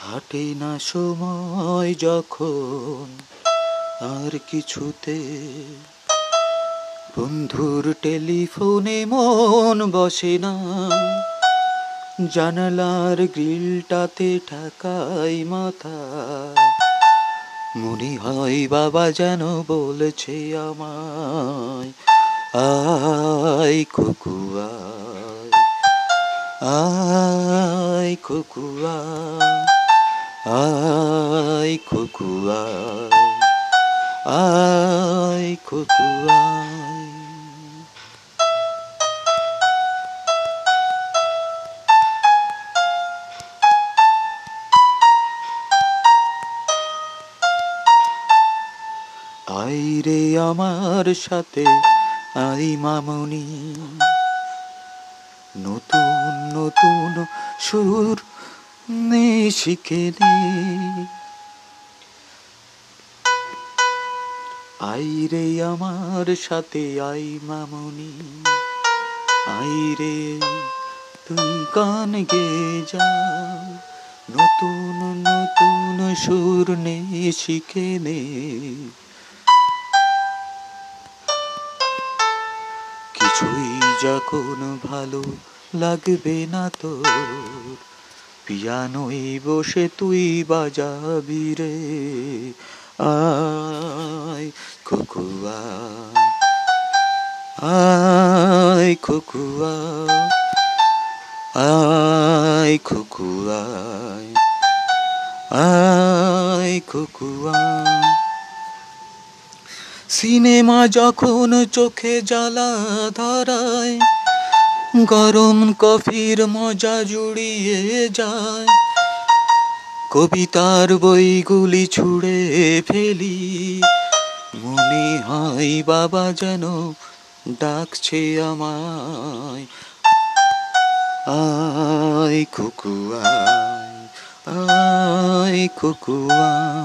কাটে না সময় যখন আর কিছুতে। বন্ধুর টেলিফোনে মন বসে না। জানালার গ্রিলটাতে ঠাকাই মাথা। মনে হয় বাবা যেন বলেছে আমায়, আয় কুকুয়া আয় কুকুয়া আয় কুকুয়া আয় কুকুয়া আই রে আমার সাথে আই মামনি। নতুন নতুন সুর নে শিখে নে আই রে আমার সাথে আই মামনি, আই রে তুই গান গে যা। নতুন নতুন সুর নে শিখে নে। কিছুই যখন ভালো লাগবে না তোর পিয়ানোই বসে তুই বাজাবি রে। আয় কুকুয়া আয় কুকুয়া আয় কুকুয়া আয় কুকুয়া সিনেমা যখন চোখে জ্বালা ধরায় গরম কফির মজা জুড়িয়ে যায়। কবিতার বইগুলি ছুঁড়ে ফেলি। মনে হয় বাবা যেন ডাকছে আমায়। আয় কুকুয়া আয় কুকুয়া